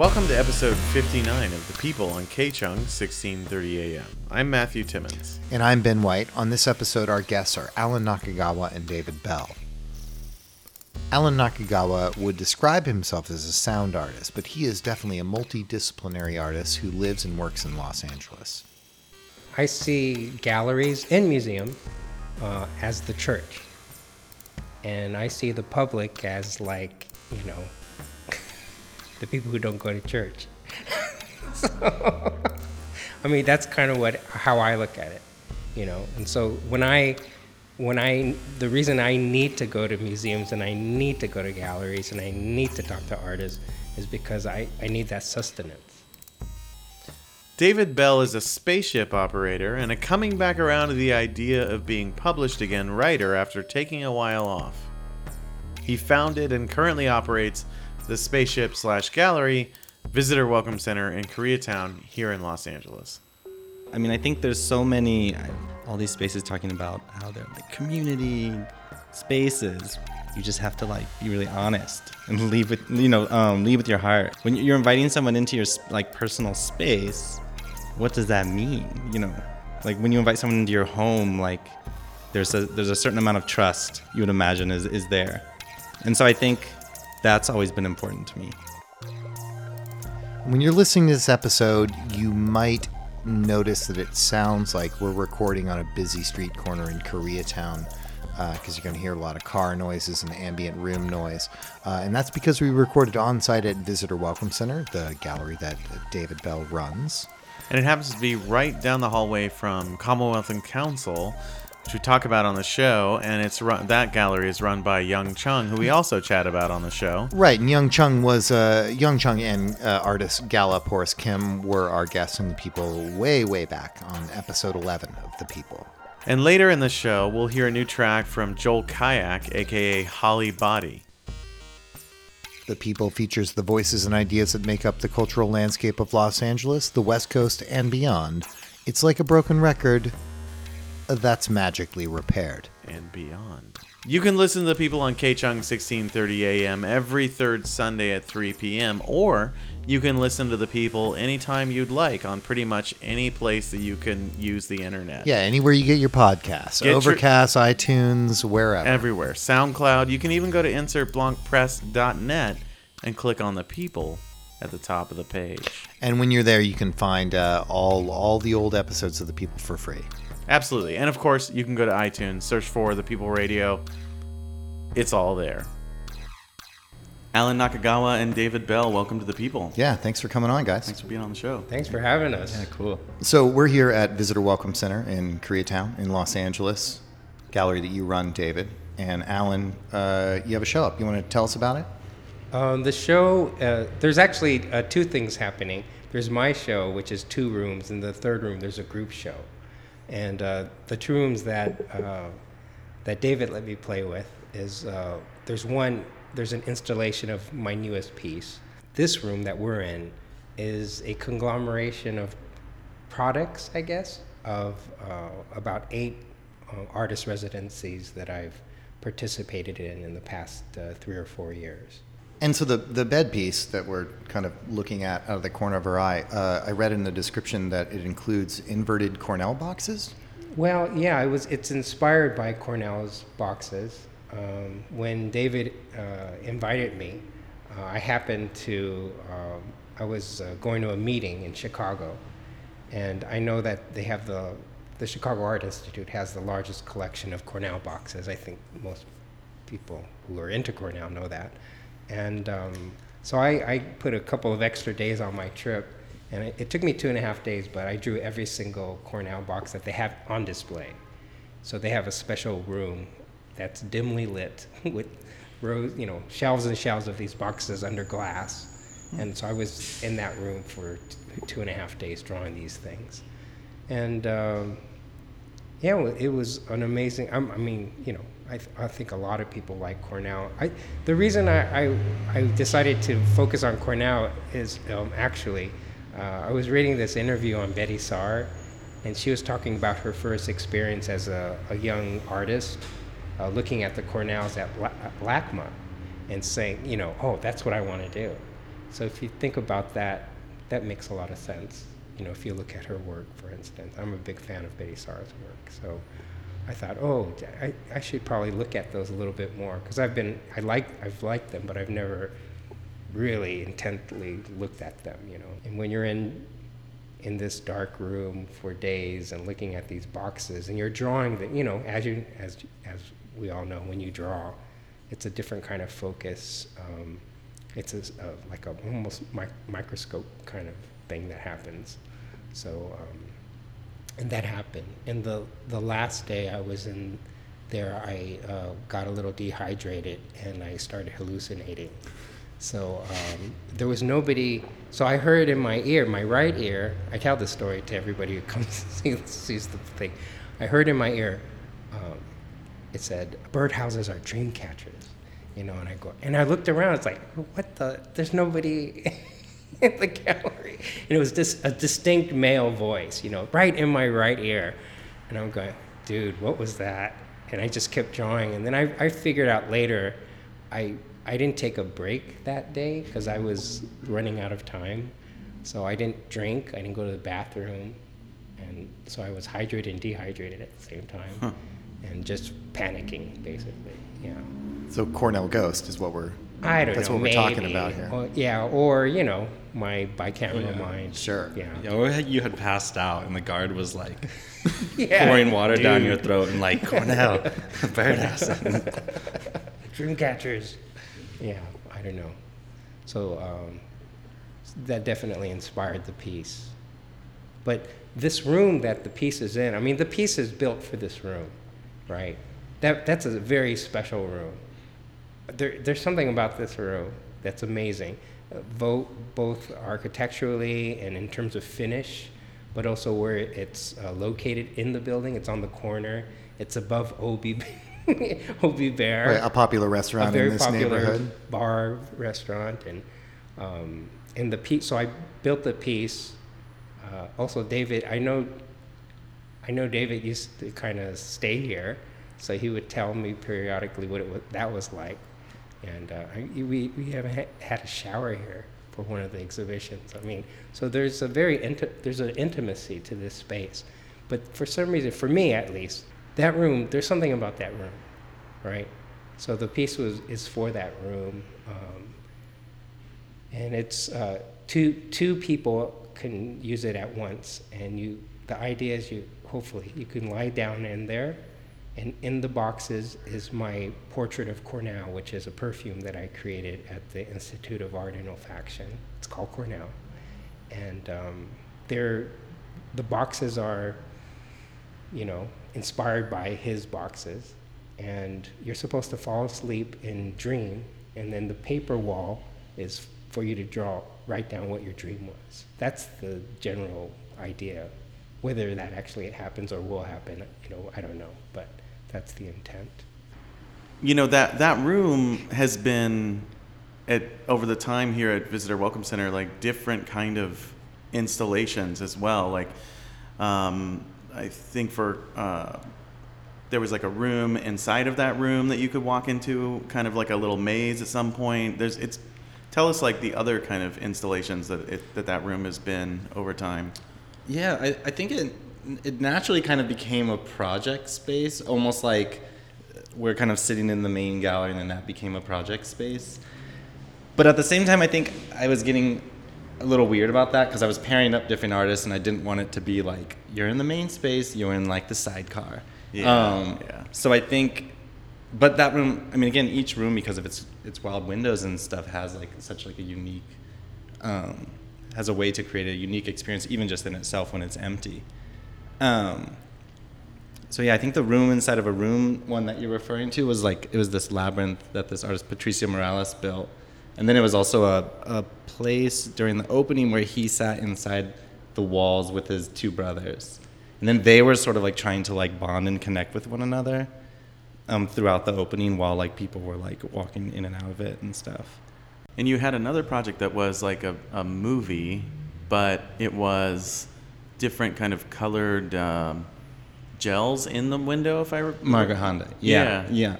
Welcome to episode 59 of The People on K-Chung 1630 AM. I'm Matthew Timmons. And I'm Ben White. On this episode, our guests are Alan Nakagawa and David Bell. Alan Nakagawa would describe himself as a sound artist, but he is definitely a multidisciplinary artist who lives and works in Los Angeles. I see galleries and museum uh, as the church, and I see the public as like you know the people who don't go to church. so, I mean, that's kind of what how I look at it, you know. And so when I when I the reason I need to go to museums and I need to go to galleries and I need to talk to artists is because I, I need that sustenance. David Bell is a spaceship operator and a coming back around to the idea of being published again writer after taking a while off. He founded and currently operates the Spaceship slash Gallery Visitor Welcome Center in Koreatown here in Los Angeles. I mean, I think there's so many, all these spaces talking about how they're like community spaces. You just have to like be really honest and leave with, you know, um, leave with your heart. When you're inviting someone into your like personal space, what does that mean? You know, like when you invite someone into your home, like there's a there's a certain amount of trust you would imagine is is there, and so I think that's always been important to me. When you're listening to this episode, you might notice that it sounds like we're recording on a busy street corner in Koreatown because uh, you're going to hear a lot of car noises and ambient room noise. Uh, and that's because we recorded on site at Visitor Welcome Center, the gallery that David Bell runs. And it happens to be right down the hallway from Commonwealth and Council, which we talk about on the show. And it's run, that gallery is run by Young Chung, who we also chat about on the show. Right. And Young Chung was uh, Young Chung and uh, artist Gala Porras-Kim were our guests on The People way, way back on episode 11 of The People. And later in the show, we'll hear a new track from Joel Kyack, aka Holly Body. The People features the voices and ideas that make up the cultural landscape of Los Angeles, the West Coast, and beyond. It's like a broken record that's magically repaired. And beyond. You can listen to the people on KCHUNG 1630 AM every third Sunday at 3 p.m. or you can listen to the people anytime you'd like on pretty much any place that you can use the internet. Yeah, anywhere you get your podcasts. Get Overcast, your, iTunes, wherever. Everywhere. SoundCloud. You can even go to insertblancpress.net and click on the people at the top of the page. And when you're there, you can find uh, all all the old episodes of the people for free. Absolutely. And of course, you can go to iTunes, search for The People Radio. It's all there. Alan Nakagawa and David Bell, welcome to The People. Yeah, thanks for coming on, guys. Thanks for being on the show. Thanks for having us. Yeah, cool. So, we're here at Visitor Welcome Center in Koreatown in Los Angeles, gallery that you run, David. And Alan, uh, you have a show up. You want to tell us about it? Um, the show, uh, there's actually uh, two things happening. There's my show, which is two rooms. In the third room, there's a group show. And uh, the two rooms that uh, that David let me play with is uh, there's one there's an installation of my newest piece. This room that we're in is a conglomeration of products, I guess, of uh, about eight uh, artist residencies that I've participated in in the past uh, three or four years. And so the the bed piece that we're kind of looking at out of the corner of our eye, uh, I read in the description that it includes inverted Cornell boxes. Well, yeah, it was. It's inspired by Cornell's boxes. Um, when David uh, invited me, uh, I happened to. Um, I was uh, going to a meeting in Chicago, and I know that they have the the Chicago Art Institute has the largest collection of Cornell boxes. I think most people who are into Cornell know that. And um, so I, I, put a couple of extra days on my trip, and it, it, took me two and a half days, but I drew every single Cornell box that they have on display. So they have a special room that's dimly lit with rows, you know, shelves and shelves of these boxes under glass. And so I was in that room for t- two and a half days drawing these things. And um, yeah, it was an amazing, I, I mean, you know, I, th- I, think a lot of people like Cornell. I, the reason I, I, I, decided to focus on Cornell is um, actually, uh, I was reading this interview on Betty Saar, and she was talking about her first experience as a, a young artist, uh, looking at the Cornells at, La- LACMA and saying, you know, oh, that's what I want to do. So if you think about that, that makes a lot of sense. You know, if you look at her work, for instance, I'm a big fan of Betty Saar's work. So I thought, oh, I, I should probably look at those a little bit more because I've been, I like, I've liked them, but I've never really intently looked at them. You know, and when you're in in this dark room for days and looking at these boxes and you're drawing the you know as you as as we all know when you draw it's a different kind of focus um, it's a, a, like a almost mi- microscope kind of thing that happens so um, and that happened and the the last day i was in there i uh, got a little dehydrated and i started hallucinating so um, there was nobody. So I heard in my ear, my right ear. I tell this story to everybody who comes see, sees the thing. I heard in my ear, um, it said, "Birdhouses are dream catchers," you know. And I go, and I looked around. It's like, what the? There's nobody in the gallery. And it was just a distinct male voice, you know, right in my right ear. And I'm going, dude, what was that? And I just kept drawing. And then I, I figured out later, I I didn't take a break that day because I was running out of time. So I didn't drink, I didn't go to the bathroom. And so I was hydrated and dehydrated at the same time huh. and just panicking, basically. Yeah. So Cornell Ghost is what we're. I don't that's know. That's what we're talking about here. Or, yeah, or you know, my bicameral yeah. mind. Sure. Yeah. Yeah, or you had passed out and the guard was like yeah, pouring water dude. down your throat and like Cornell, birdhouse. Dream catchers. Yeah, I don't know. So um, that definitely inspired the piece. But this room that the piece is in, I mean, the piece is built for this room, right? That, that's a very special room. There, there's something about this room that's amazing, both, both architecturally and in terms of finish, but also where it's uh, located in the building. It's on the corner. It's above OB Bear, Right, a popular restaurant a very in this popular neighborhood. bar restaurant, and um, and the piece. So I built the piece. Uh, also, David, I know, I know David used to kind of stay here, so he would tell me periodically what it was, that was like, and uh, we we haven't ha- had a shower here for one of the exhibitions. I mean, so there's a very inti- there's an intimacy to this space, but for some reason, for me at least, that room, there's something about that room, right? So the piece was is for that room, um, and it's uh, two two people can use it at once, and you. The idea is you hopefully you can lie down in there, and in the boxes is my portrait of Cornell, which is a perfume that I created at the Institute of Art and Olfaction. It's called Cornell, and um, they're the boxes are, you know, inspired by his boxes. And you're supposed to fall asleep and dream, and then the paper wall is for you to draw, write down what your dream was. That's the general idea. Whether that actually happens or will happen, you know, I don't know, but that's the intent. You know that that room has been at over the time here at Visitor Welcome Center like different kind of installations as well. Like um, I think for uh, there was like a room inside of that room that you could walk into, kind of like a little maze at some point. There's it's tell us like the other kind of installations that it, that that room has been over time. Yeah, I, I think it it naturally kind of became a project space, almost like we're kind of sitting in the main gallery, and then that became a project space. But at the same time, I think I was getting a little weird about that because I was pairing up different artists, and I didn't want it to be like you're in the main space, you're in like the sidecar. Yeah, Um, yeah. So I think, but that room, I mean, again, each room because of its its wild windows and stuff has like such like a unique, um, has a way to create a unique experience even just in itself when it's empty. Um, so yeah, I think the room inside of a room one that you're referring to was like it was this labyrinth that this artist Patricio Morales built, and then it was also a, a place during the opening where he sat inside the walls with his two brothers, and then they were sort of like trying to like bond and connect with one another um, throughout the opening while like people were like walking in and out of it and stuff. And you had another project that was like a, a movie, but it was different kind of colored um, gels in the window, if I remember. Margaret Honda. Yeah. Yeah. Yeah.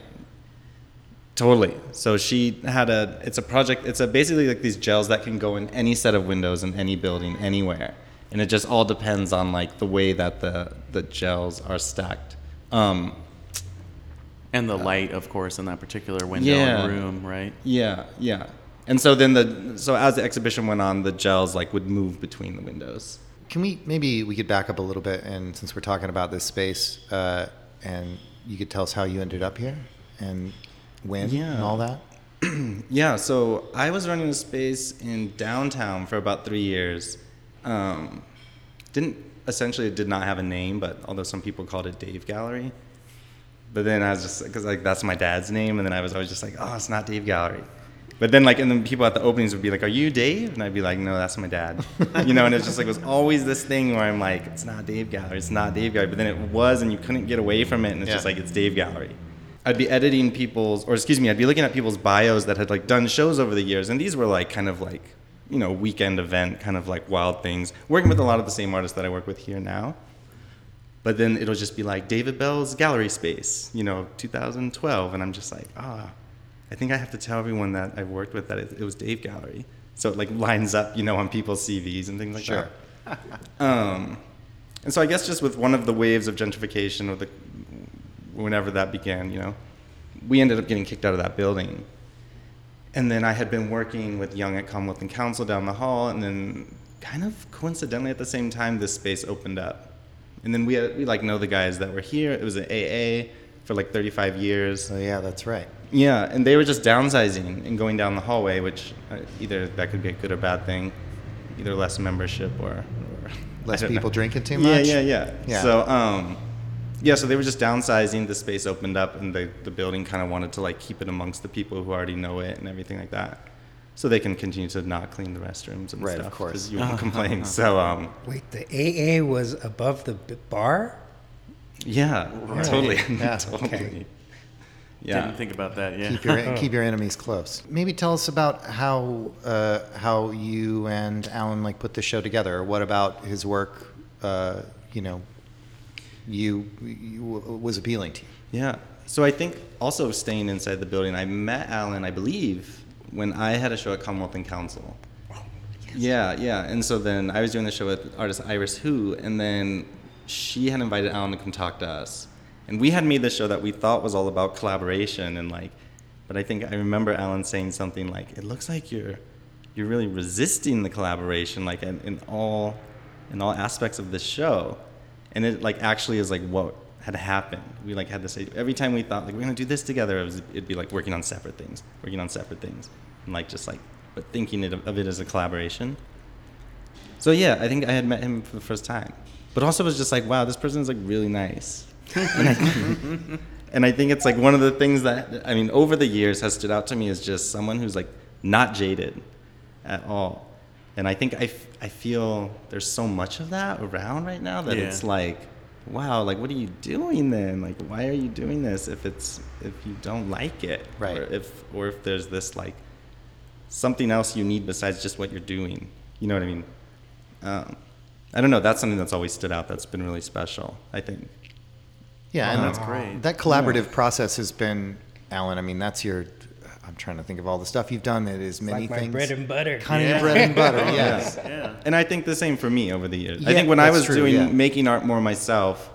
Totally. So she had a. It's a project. It's a basically like these gels that can go in any set of windows in any building anywhere, and it just all depends on like the way that the the gels are stacked. Um, And the light, of course, in that particular window Yeah. and room, right? yeah, yeah. And so then the so as the exhibition went on, the gels like would move between the windows. Can we maybe we could back up a little bit, and since we're talking about this space, uh, and you could tell us how you ended up here and when and Yeah. all that. Yeah, so I was running a space in downtown for about three years. Um, didn't essentially it did not have a name, but although some people called it Dave Gallery. But then I was just because like that's my dad's name, and then I was always just like, oh, it's not Dave Gallery. But then like and then people at the openings would be like, are you Dave? And I'd be like, no, that's my dad. you know, and it's just like it was always this thing where I'm like, it's not Dave Gallery, it's not Dave Gallery. But then it was, and you couldn't get away from it, and it's Yeah. just like it's Dave Gallery. I'd be editing people's, or excuse me, I'd be looking at people's bios that had like done shows over the years, and these were like kind of like, you know, weekend event, kind of like wild things. Working with a lot of the same artists that I work with here now. But then it'll just be like David Bell's gallery space, you know, 2012, and I'm just like, ah, I think I have to tell everyone that I've worked with that it, it was Dave Gallery, so it like lines up, you know, on people's CVs and things like Sure. that. Um, and so I guess just with one of the waves of gentrification, or the whenever that began, you know, we ended up getting kicked out of that building. And then I had been working with Young at Commonwealth and Council down the hall, and then kind of coincidentally at the same time, this space opened up. And then we had, we like know the guys that were here. It was an AA for like 35 years. So yeah, that's right. Yeah, and they were just downsizing and going down the hallway, which uh, either that could be a good or bad thing, either less membership or, or Less people know. drinking too much? yeah, yeah, Yeah. So, um, yeah, so they were just downsizing. The space opened up, and the the building kind of wanted to like keep it amongst the people who already know it and everything like that, so they can continue to not clean the restrooms and Right, of course, you won't complain. So, um, Wait, the AA was above the bar? yeah, Right. totally, Yeah, totally. okay. Yeah. Didn't think about that. Yeah. Keep your keep your enemies close. Maybe tell us about how uh, how you and Alan like put the show together. Or what about his work? Uh, you know, you, you was appealing to you. Yeah. So I think also staying inside the building, I met Alan, I believe, when I had a show at Commonwealth and Council. Yeah, yeah. And so then I was doing the show with artist Iris Hu, and then she had invited Alan to come talk to us. And we had made this show that we thought was all about collaboration and like, but I think I remember Alan saying something like, "It looks like you're, you're really resisting the collaboration, like in, in all, in all aspects of this show." And it like actually is like what had happened. We like had say every time we thought like we're gonna do this together, it was, it'd be like working on separate things, working on separate things, and like just like but thinking it, of it as a collaboration. So yeah, I think I had met him for the first time, but also was just like, wow, this person is like really nice. And, I, and I think it's like one of the things that I mean over the years has stood out to me is just someone who's like not jaded at all. And I think I, f- I feel there's so much of that around right now that Yeah. it's like, wow, like what are you doing then? Like why are you doing this if it's if you don't like it, Right. Or if or if there's this like something else you need besides just what you're doing. You know what I mean? Um, I don't know. That's something that's always stood out. That's been really special. I think. Yeah, and that's great. That collaborative process has been, Alan. I mean, that's your. I'm trying to think of all the stuff you've done. It is many like my things. bread and butter. kind of Yeah. your bread and butter. Yes. Yeah. And I think the same for me over the years. I think when I was true, doing yeah. making art more myself,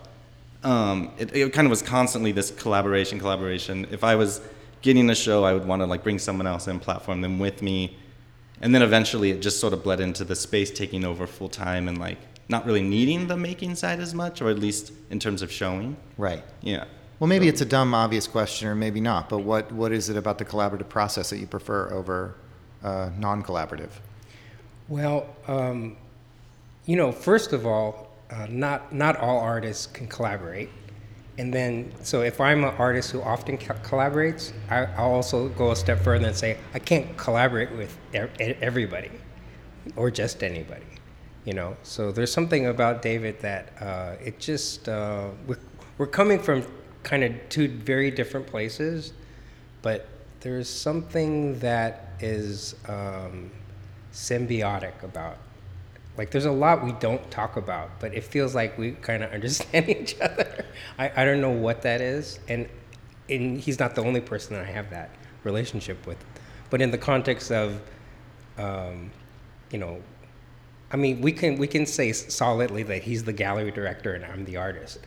um, it, it kind of was constantly this collaboration, collaboration. If I was getting a show, I would want to like bring someone else in, platform them with me, and then eventually it just sort of bled into the space taking over full time and like not really needing the making side as much, or at least in terms of showing. Right. Yeah. Well, maybe it's a dumb, obvious question, or maybe not. But what what is it about the collaborative process that you prefer over uh, non-collaborative? Well, um, you know, first of all, uh, not not all artists can collaborate, and then so if I'm an artist who often co- collaborates, I, I'll also go a step further and say I can't collaborate with e- e- everybody, or just anybody, you know. So there's something about David that uh, it just uh, we're, we're coming from kind of two very different places, but there's something that is um, symbiotic about like there's a lot we don't talk about but it feels like we kind of understand each other I, I don't know what that is and and he's not the only person that i have that relationship with. But in the context of, um, you know, I mean, we can we can say solidly that he's the gallery director and I'm the artist.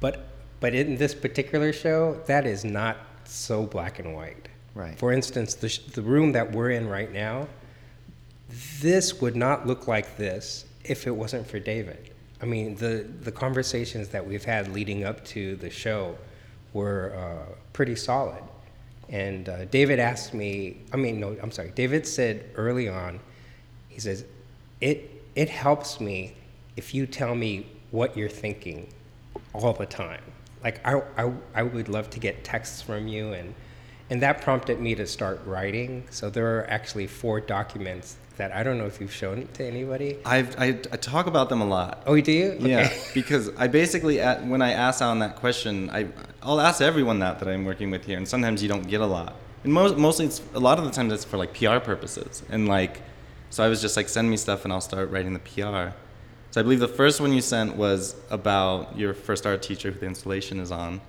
But but in this particular show, that is not so black and white. Right. For instance, the, the room that we're in right now, this would not look like this if it wasn't for David. I mean, the, the conversations that we've had leading up to the show were uh, pretty solid. And uh, David asked me, I mean, no, I'm sorry. David said early on, he says, it, it helps me if you tell me what you're thinking all the time. Like, I, I, I would love to get texts from you and and that prompted me to start writing. So there are actually four documents that I don't know if you've shown it to anybody. I've, I, I talk about them a lot. Oh, do you? Yeah, because I basically, when I ask Alan that question, I, I'll ask everyone that that I'm working with here, and sometimes you don't get a lot. And most, mostly, it's a lot of the times it's for like PR purposes, and like, so I was just like, send me stuff, and I'll start writing the PR. So I believe the first one you sent was about your first art teacher who the installation is on,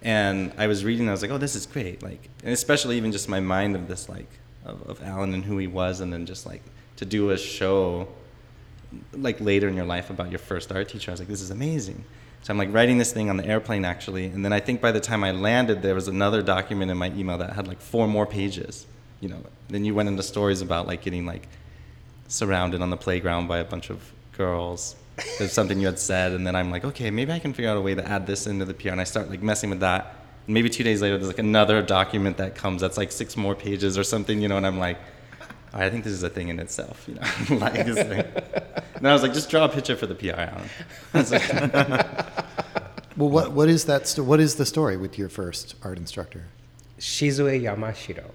and I was reading, I was like, oh, this is great, like, and especially even just my mind of this like of, of Alan and who he was, and then just like to do a show like later in your life about your first art teacher. I was like, this is amazing. So I'm like writing this thing on the airplane actually, and then I think by the time I landed, there was another document in my email that had like four more pages. You know, then you went into stories about like getting like surrounded on the playground by a bunch of girls. There's something you had said, and then I'm like, okay, maybe I can figure out a way to add this into the PR, and I start like messing with that. And maybe two days later, there's like another document that comes that's like six more pages or something, you know, and I'm like, all right, I think this is a thing in itself, you know. like this thing. And I was like, just draw a picture for the PR, Alan. I was like, Well, what what is that? Sto- what is the story with your first art instructor? Shizue Yamashiro.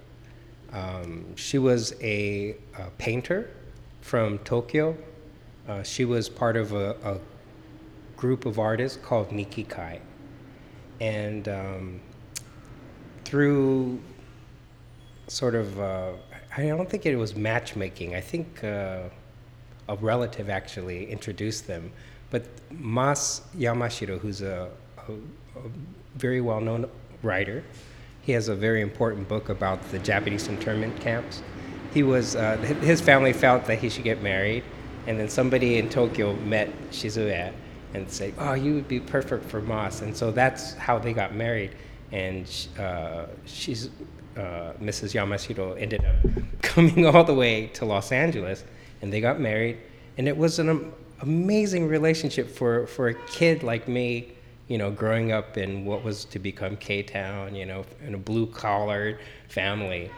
Um, she was a, a painter from Tokyo. Uh, she was part of a, a group of artists called Nikikai. And um, through sort of, uh, I don't think it was matchmaking. I think uh, a relative actually introduced them. But Mas Yamashiro, who's a, a, a very well known writer, he has a very important book about the Japanese internment camps. He was, uh, his family felt that he should get married, and then somebody in Tokyo met Shizue and said, "Oh, you would be perfect for Mas," and so that's how they got married. And uh, she's uh, Mrs. Yamashiro ended up coming all the way to Los Angeles, and they got married. And it was an am- amazing relationship for, for a kid like me, you know, growing up in what was to become K Town, you know, in a blue collar family.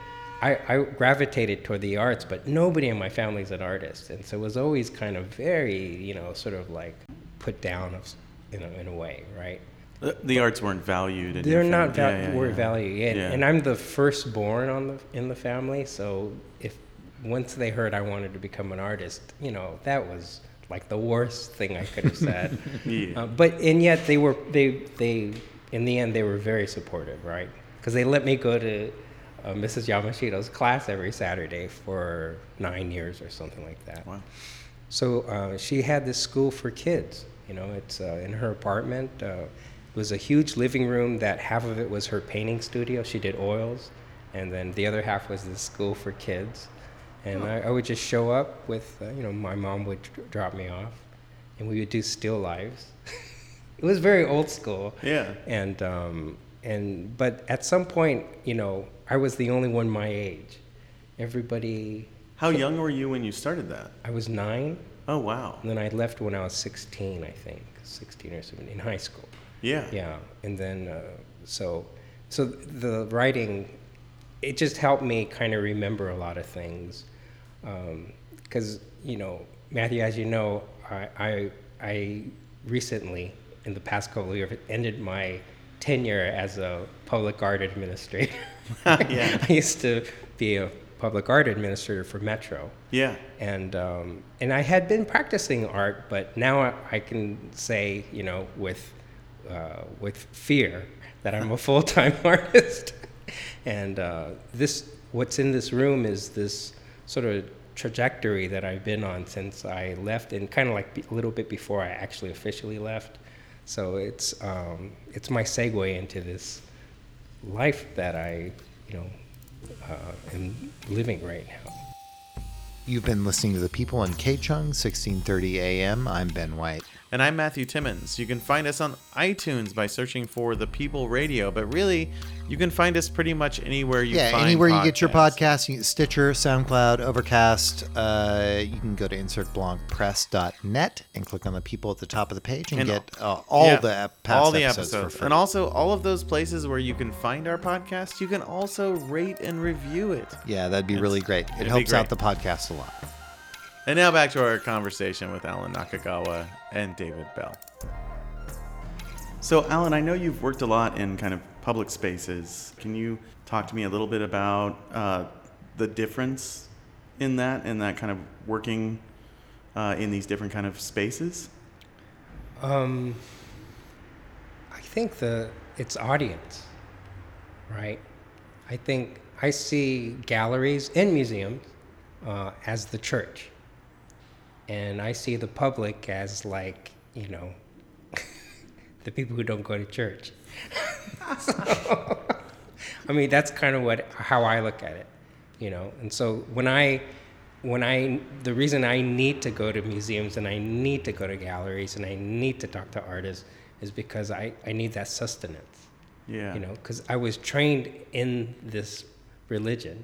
I, I gravitated toward the arts, but nobody in my family is an artist, and so it was always kind of very, you know, sort of like put down, of- you know, in a way, right? The, the arts weren't valued. In They're not val- Yeah, yeah, were yeah. valued, and, Yeah. and I'm the firstborn on the in the family. So if once they heard I wanted to become an artist, you know, that was like the worst thing I could have said. Yeah. uh, but and yet they were they they in the end they were very supportive, right? Because they let me go to uh, Mrs. Yamashiro's class every Saturday for nine years or something like that. Wow. So uh, she had this school for kids. You know, it's uh, in her apartment. Uh, it was a huge living room that half of it was her painting studio. She did oils, and then the other half was the school for kids. And I, I would just show up with, uh, you know, my mom would dr- drop me off, and we would do still lives. it was very old school. Yeah. And um, and but at some point, you know, I was the only one my age. Everybody, How young were you when you started that? I was nine. Oh wow. And then I left when I was 16, I think, 16 or 17, in high school. Yeah. Yeah, and then uh, so so the writing, it just helped me kind of remember a lot of things, because you know Matthew, as you know, I, I I recently in the past couple of years ended my tenure as a public art administrator. Yeah. I used to be a public art administrator for Metro Yeah. and um, and I had been practicing art, but now I, I can say, you know, with uh, with fear that I'm a full time artist. and uh, this, what's in this room is this sort of trajectory that I've been on since I left, and kind of like a little bit before I actually officially left. So it's um, it's my segue into this life that I you know, uh, am living right now. You've been listening to The People in KCHUNG, 1630 AM. I'm Ben White. And I'm Matthew Timmons. You can find us on iTunes by searching for The People Radio, but really, you can find us pretty much anywhere you find yeah, anywhere you get your podcast, you, Stitcher, SoundCloud, Overcast. Uh, you can go to insertblancpress.net and click on the people at the top of the page and, And- get uh, all Yeah, the past all the episodes, episodes, and also all of those places where you can find our podcast. You can also rate and review it. yeah, that'd be really great. It helps out the podcast a lot. And now back to our conversation with Alan Nakagawa and David Bell. So, Alan, I know you've worked a lot in kind of public spaces. Can you talk to me a little bit about uh, the difference in that and that kind of working uh, in these different kind of spaces? Um, I think the its audience, right? I think I see galleries and museums uh, as the church, and I see the public as like you know the people who don't go to church. So, I mean, that's kind of what how I look at it, you know. And so when I when I the reason I need to go to museums and I need to go to galleries and I need to talk to artists is because I, I need that sustenance. Yeah. You know, because I was trained in this religion.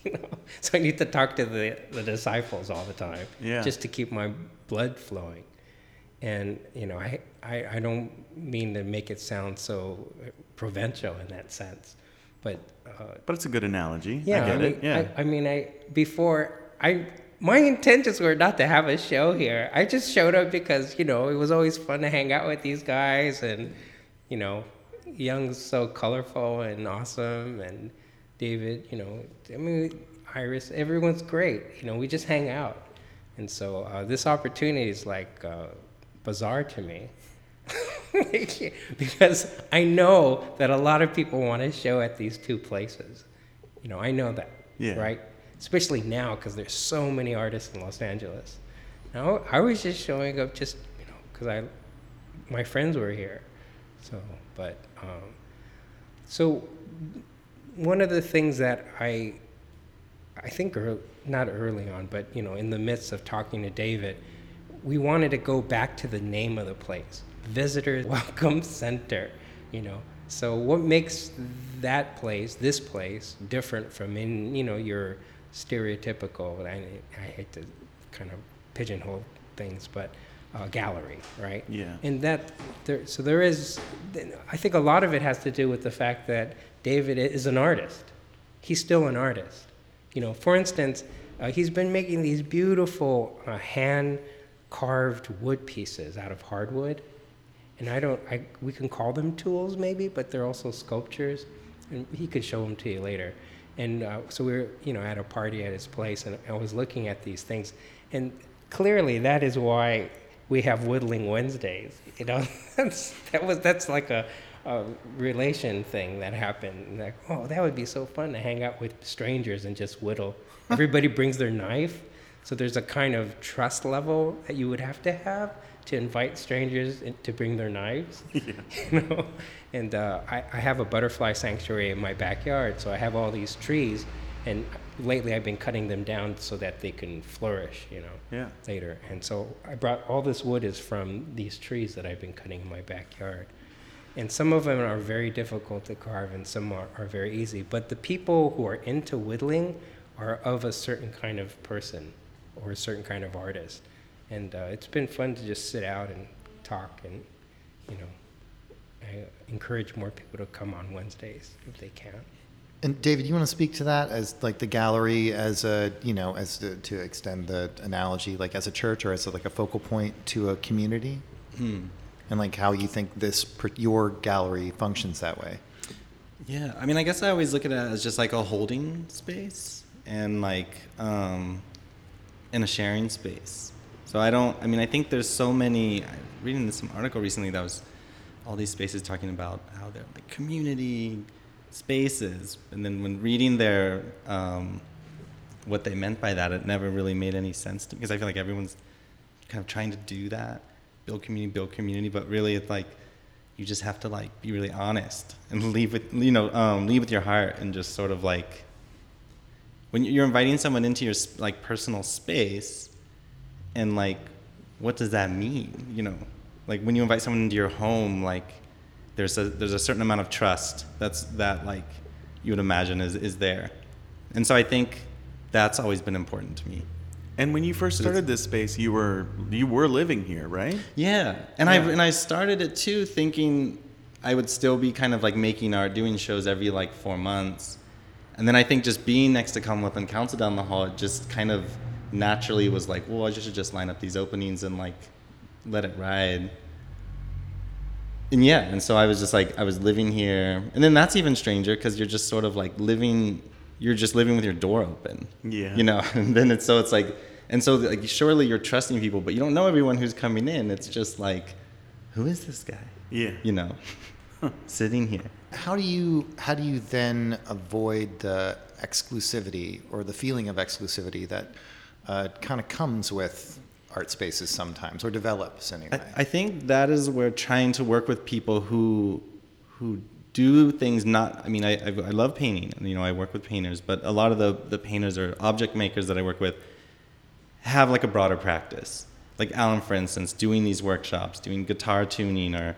you know? So I need to talk to the, the disciples all the time. Yeah. Just to keep my blood flowing. And you know, I, I, I don't mean to make it sound so provincial in that sense, but uh, But it's a good analogy. yeah, I get mean, it. Yeah. I, I mean, I before I my intentions were not to have a show here. I just showed up because you know it was always fun to hang out with these guys, and you know, Young's so colorful and awesome, and David, you know, I mean, Iris, everyone's great. You know, we just hang out, and so uh, this opportunity is like uh, bizarre to me. because I know that a lot of people want to show at these two places. You know, I know that, Yeah. right? Especially now because there's so many artists in Los Angeles. Now, I was just showing up just, you know, because I, my friends were here. So, but, um, so one of the things that I, I think, ear not early on, but you know, in the midst of talking to David, we wanted to go back to the name of the place, Visitor Welcome Center. You know, so what makes that place, this place, different from in you know your stereotypical? I, I hate to kind of pigeonhole things, but uh, gallery, right? Yeah. And that there, so there is. I think a lot of it has to do with the fact that David is an artist. He's still an artist. You know, for instance, uh, he's been making these beautiful uh, hand carved wood pieces out of hardwood. And I don't, I, we can call them tools maybe, but they're also sculptures. And he could show them to you later. And uh, so we were, you know, at a party at his place, and I was looking at these things. And clearly that is why we have Whittling Wednesdays. You know, that's, that was, that's like a, a relation thing that happened. Like, oh, that would be so fun to hang out with strangers and just whittle. Everybody brings their knife, so there's a kind of trust level that you would have to have to invite strangers in, to bring their knives. You know, and uh, I, I have a butterfly sanctuary in my backyard, so I have all these trees, and lately I've been cutting them down so that they can flourish. You know, Yeah. later. And so I brought all this wood is from these trees that I've been cutting in my backyard. And some of them are very difficult to carve and some are, are very easy. But the people who are into whittling are of a certain kind of person or a certain kind of artist. And uh, it's been fun to just sit out and talk and, you know, I encourage more people to come on Wednesdays if they can. And David, you want to speak to that as like the gallery as a you know as to, to extend the analogy like as a church or as a, like a focal point to a community, Hmm. And like how you think this your gallery functions that way. Yeah, I mean, I guess I always look at it as just like a holding space and like um, in a sharing space. So I don't. I mean, I think there's so many. I reading this some article recently that was all these spaces talking about how they're like community spaces, and then when reading their um, what they meant by that, it never really made any sense to me because I feel like everyone's kind of trying to do that, build community, build community, but really it's like you just have to like be really honest and leave with you know um, leave with your heart and just sort of like when you're inviting someone into your like personal space and like what does that mean you know? Like when you invite someone into your home like there's a there's a certain amount of trust that's that like you would imagine is is there. And so i think that's always been important to me And when you first started this space, you were you were living here, right? Yeah, and I and I started it too, thinking I would still be kind of like making art, doing shows every like four months, and then I think just being next to Commonwealth and Council down the hall, it just kind of naturally was like, well, I should just line up these openings and like let it ride. And yeah, and so I was just like, I was living here, and then that's even stranger because you're just sort of like living, you're just living with your door open. Yeah. You know, and then it's so it's like, and so like surely you're trusting people, but you don't know everyone who's coming in. It's just like, who is this guy? Yeah. You know, sitting here. How do you how do you then avoid the exclusivity or the feeling of exclusivity that uh, kind of comes with art spaces sometimes or develops anyway? I, I think that is where trying to work with people who who do things not. I mean, I, I I love painting, you know, I work with painters, but a lot of the the painters or object makers that I work with have like a broader practice. Like Alan, for instance, doing these workshops, doing guitar tuning, or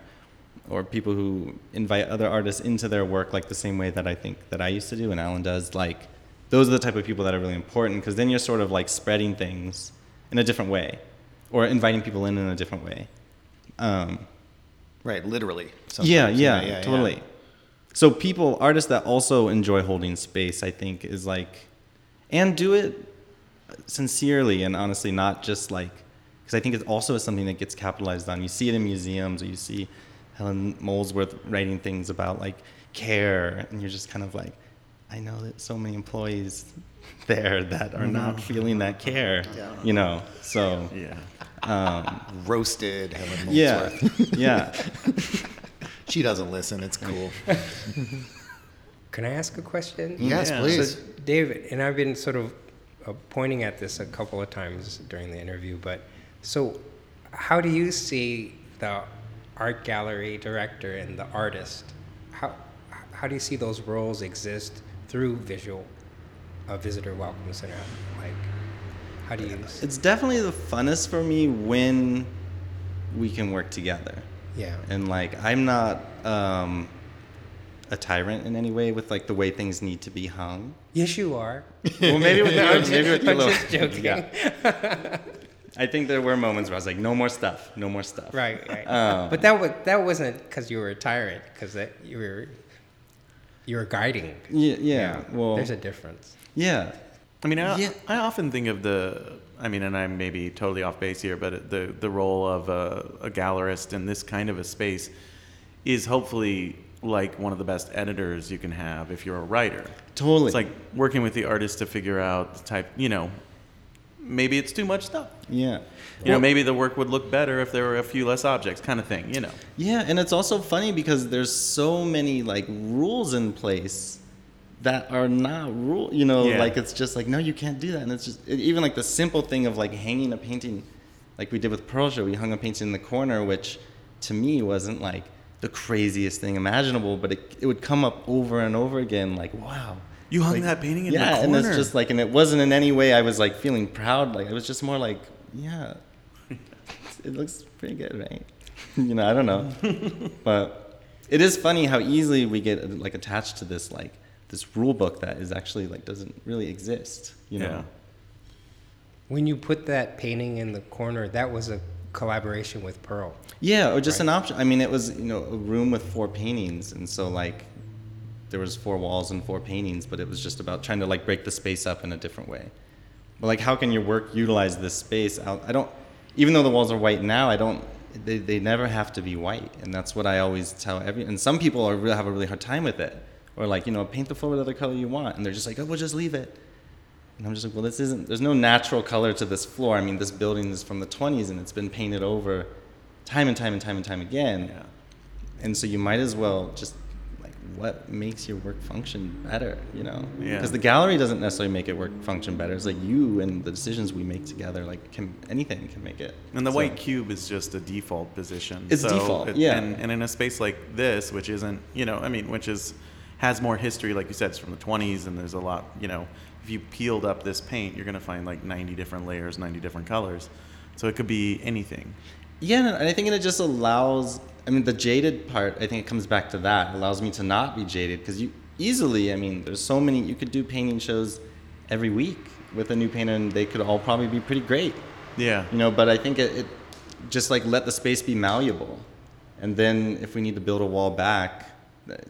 or people who invite other artists into their work, like the same way that I think that I used to do and Alan does. Like those are the type of people that are really important because then you're sort of like spreading things in a different way, or inviting people in in a different way. Um, right, literally. yeah, sometimes. yeah, totally. So people, artists that also enjoy holding space, I think, is like, and do it sincerely and honestly, not just like, because I think it's also something that gets capitalized on. You see it in museums, or you see Helen Molesworth writing things about like care, and you're just kind of like, I know that so many employees there that are not feeling that care, you know. So Yeah. um, Roasted Helen yeah, Molesworth. yeah. She doesn't listen. It's cool. Can I ask a question? yes, Yeah. please. So, David, and I've been sort of uh, pointing at this a couple of times during the interview, but so how do you see the art gallery director and the artist? How, how do you see those roles exist through visual, a visitor welcome center? Like, how do you? It's definitely the funnest for me when we can work together. Yeah. And like I'm not um, a tyrant in any way with like the way things need to be hung. Yes, you are. Well, maybe with you, I'm just- maybe with you a I'm little- just joking. Yeah. I think there were moments where I was like, no more stuff, no more stuff. Right, right. Um, but that was that wasn't because you were a tyrant, because that you were you were guiding. Yeah, yeah. Well, there's a difference. yeah. I mean, I, Yeah. I often think of the. I mean, and I'm maybe totally off base here, but the the role of a, a gallerist in this kind of a space is hopefully like one of the best editors you can have if you're a writer. Totally. It's like working with the artist to figure out the type. You know, maybe it's too much stuff. Yeah. You know, maybe the work would look better if there were a few less objects, kind of thing. You know. Yeah, and it's also funny because there's so many like rules in place that are not rule. You know, Yeah. like it's just like no, you can't do that, and it's just it, even like the simple thing of like hanging a painting, like we did with Pearl Show. We hung a painting in the corner, which to me wasn't like the craziest thing imaginable, but it it would come up over and over again. Like wow. You hung Like, that painting in yeah, the and it's just like, and it wasn't in any way I was like feeling proud. Like it was just more like, yeah, it looks pretty good, right? you know, I don't know, but it is funny how easily we get like attached to this like this rule book that is actually like doesn't really exist. You know, Yeah. When you put that painting in the corner, that was a collaboration with Pearl. Yeah, or just Right. an option. I mean, it was you know a room with four paintings, and so like there was four walls and four paintings, but it was just about trying to like break the space up in a different way. But like, how can your work utilize this space? I don't. Even though the walls are white now, I don't. They, they never have to be white, and that's what I always tell every. And some people are really have a really hard time with it, or like you know paint the floor whatever color you want, and they're just like, oh, we'll just leave it. And I'm just like, well, this isn't. There's no natural color to this floor. I mean, this building is from the 20s, and it's been painted over, time and time and time and time again. Yeah. And so you might as well just like what makes your work function better, you know? Yeah. Because the gallery doesn't necessarily make it work function better. It's like you and the decisions we make together, like can anything can make it. And the So- white cube is just a default position. It's default, it- yeah. And, and in a space like this, which isn't, you know, I mean, which is has more history, like you said, it's from the 20s, and there's a lot, you know, if you peeled up this paint, you're gonna find like 90 different layers, 90 different colors. So it could be anything. Yeah, and I think it just allows. I mean, the jaded part. I think it comes back to that. It allows me to not be jaded because you easily. I mean, there's so many. You could do painting shows every week with a new painter, and they could all probably be pretty great. Yeah. You know, but I think it, it just like let the space be malleable, and then if we need to build a wall back,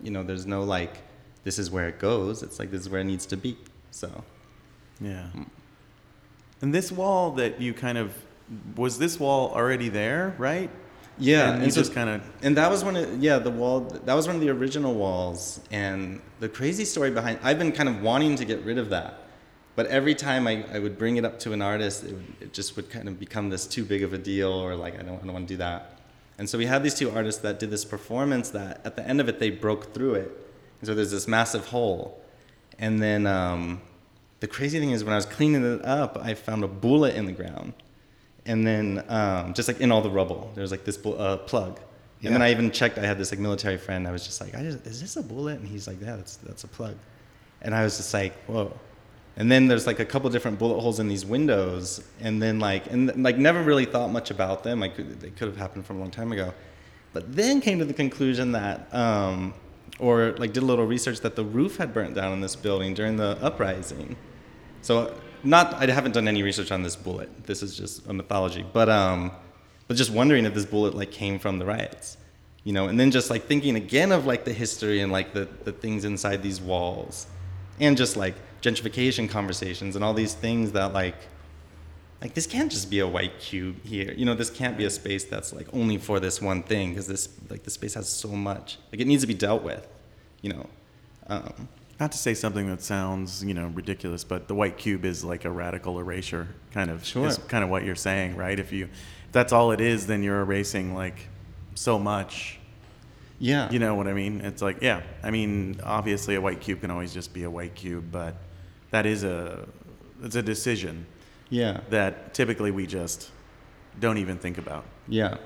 you know, there's no like, this is where it goes. It's like this is where it needs to be. So Yeah. Mm. And this wall that you kind of was this wall already there, right? Yeah, And you so- just kind of And that was one of yeah the wall that was one of the original walls. And the crazy story behind I've been kind of wanting to get rid of that, but every time I, I would bring it up to an artist, it, would, it just would kind of become this too big of a deal, or like I don't, I don't want to do that. And so we had these two artists that did this performance that at the end of it they broke through it, and so there's this massive hole. And then um, the crazy thing is when I was cleaning it up, I found a bullet in the ground and then um, just like in all the rubble, there was like this bu- uh, plug. And then I even checked. I had this like military friend. I was just like, I just, "Is this a bullet?" And he's like, "Yeah, that's that's a plug." And I was just like, "Whoa!" And then there's like a couple different bullet holes in these windows, and then like and like never really thought much about them. Like they could have happened from a long time ago, but then came to the conclusion that, um, or like did a little research that the roof had burnt down in this building during the uprising. So not I haven't done any research on this bullet. This is just a mythology, but um, but just wondering if this bullet like came from the riots, you know, and then just like thinking again of like the history and like the the things inside these walls, and just like gentrification conversations and all these things that like like this can't just be a white cube here you know this can't be a space that's like only for this one thing because this like the space has so much like it needs to be dealt with you know um, not to say something that sounds, you know, ridiculous, but the white cube is like a radical erasure kind of Sure. is kind of what you're saying, right? If you if that's all it is, then you're erasing like so much. yeah You know what I mean? It's like, yeah. I mean, obviously a white cube can always just be a white cube, but that is a it's a decision yeah that typically we just don't even think about. Yeah.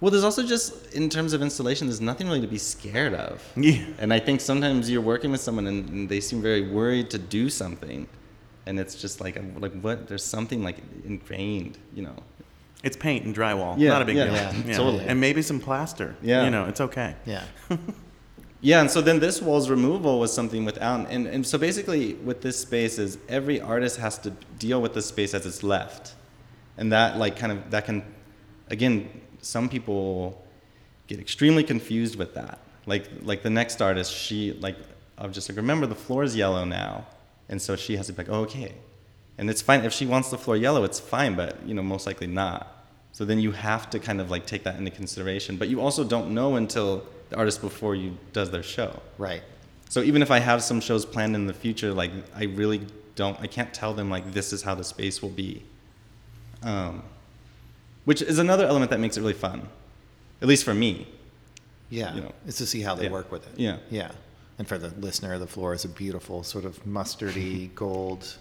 Well, there's also just in terms of installation, there's nothing really to be scared of. Yeah. And I think sometimes you're working with someone and, and they seem very worried to do something, and it's just like um, like what? There's something like ingrained, you know. It's paint and drywall. Yeah, not a big yeah, deal. yeah, totally. And maybe some plaster. Yeah. You know, it's okay. Yeah. Yeah, and so then this wall's removal was something without, and, and so basically with this space is every artist has to deal with the space as it's left, and that like kind of that can, again, some people get extremely confused with that. Like like the next artist, she like I'm just like remember the floor is yellow now, and so she has to be like oh, okay, and it's fine if she wants the floor yellow, it's fine, but you know most likely not. So then you have to kind of like take that into consideration, but you also don't know until the artist before you does their show. Right. So even if I have some shows planned in the future, like I really don't, I can't tell them like this is how the space will be. Um, which is another element that makes it really fun, at least for me. Yeah. You know. It's to see how they Yeah. work with it. Yeah. Yeah. And for the listener, the floor is a beautiful sort of mustardy gold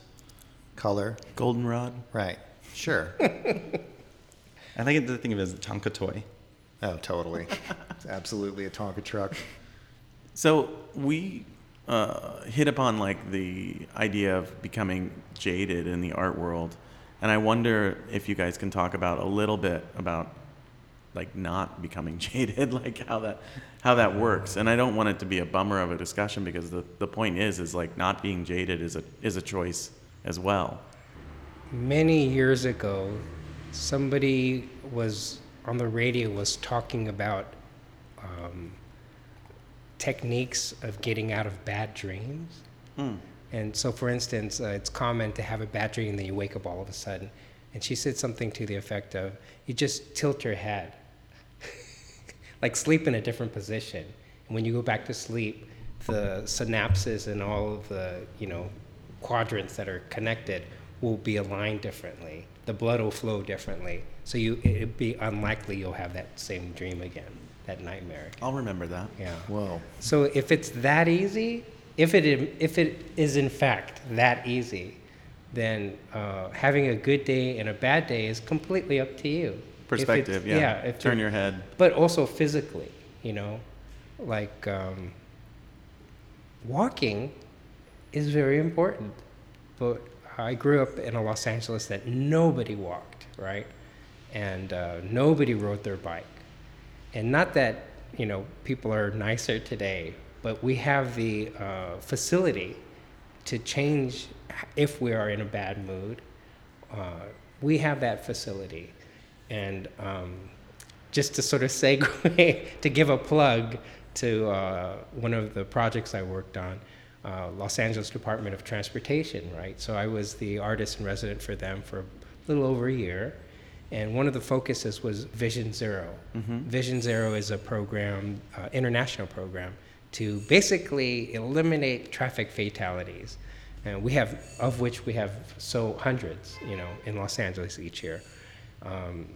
color. Goldenrod. Right. Sure. I like it to think of it as a Tonka toy. Oh, totally. It's absolutely a Tonka truck. So we uh, hit upon like the idea of becoming jaded in the art world, and I wonder if you guys can talk about a little bit about like not becoming jaded, like how that how that works. And I don't want it to be a bummer of a discussion because the, the point is is like not being jaded is a is a choice as well. Many years ago, somebody was on the radio was talking about um, techniques of getting out of bad dreams. And so, for instance, uh, it's common to have a bad dream and then you wake up all of a sudden. And she said something to the effect of, you just tilt your head, like sleep in a different position. And when you go back to sleep, the synapses and all of the, you know, quadrants that are connected will be aligned differently. The blood will flow differently. So you, it'd be unlikely you'll have that same dream again. that nightmare. I'll remember that. Yeah. Whoa. So if it's that easy, if it if it is in fact that easy, then uh, having a good day and a bad day is completely up to you. Perspective, yeah. if Turn your head. But also physically, you know, like um, walking is very important. But I grew up in a Los Angeles that nobody walked, right? And uh, nobody rode their bike. And not that, you know, people are nicer today, but we have the uh, facility to change if we are in a bad mood. Uh, we have that facility. And um, just to sort of segue, to give a plug to uh, one of the projects I worked on, uh, Los Angeles Department of Transportation, right? So I was the artist in resident for them for a little over a year. And one of the focuses was Vision 0 Vision Zero is a program, uh, international program, to basically eliminate traffic fatalities. And we have, of which we have so hundreds, you know, in Los Angeles each year. Um,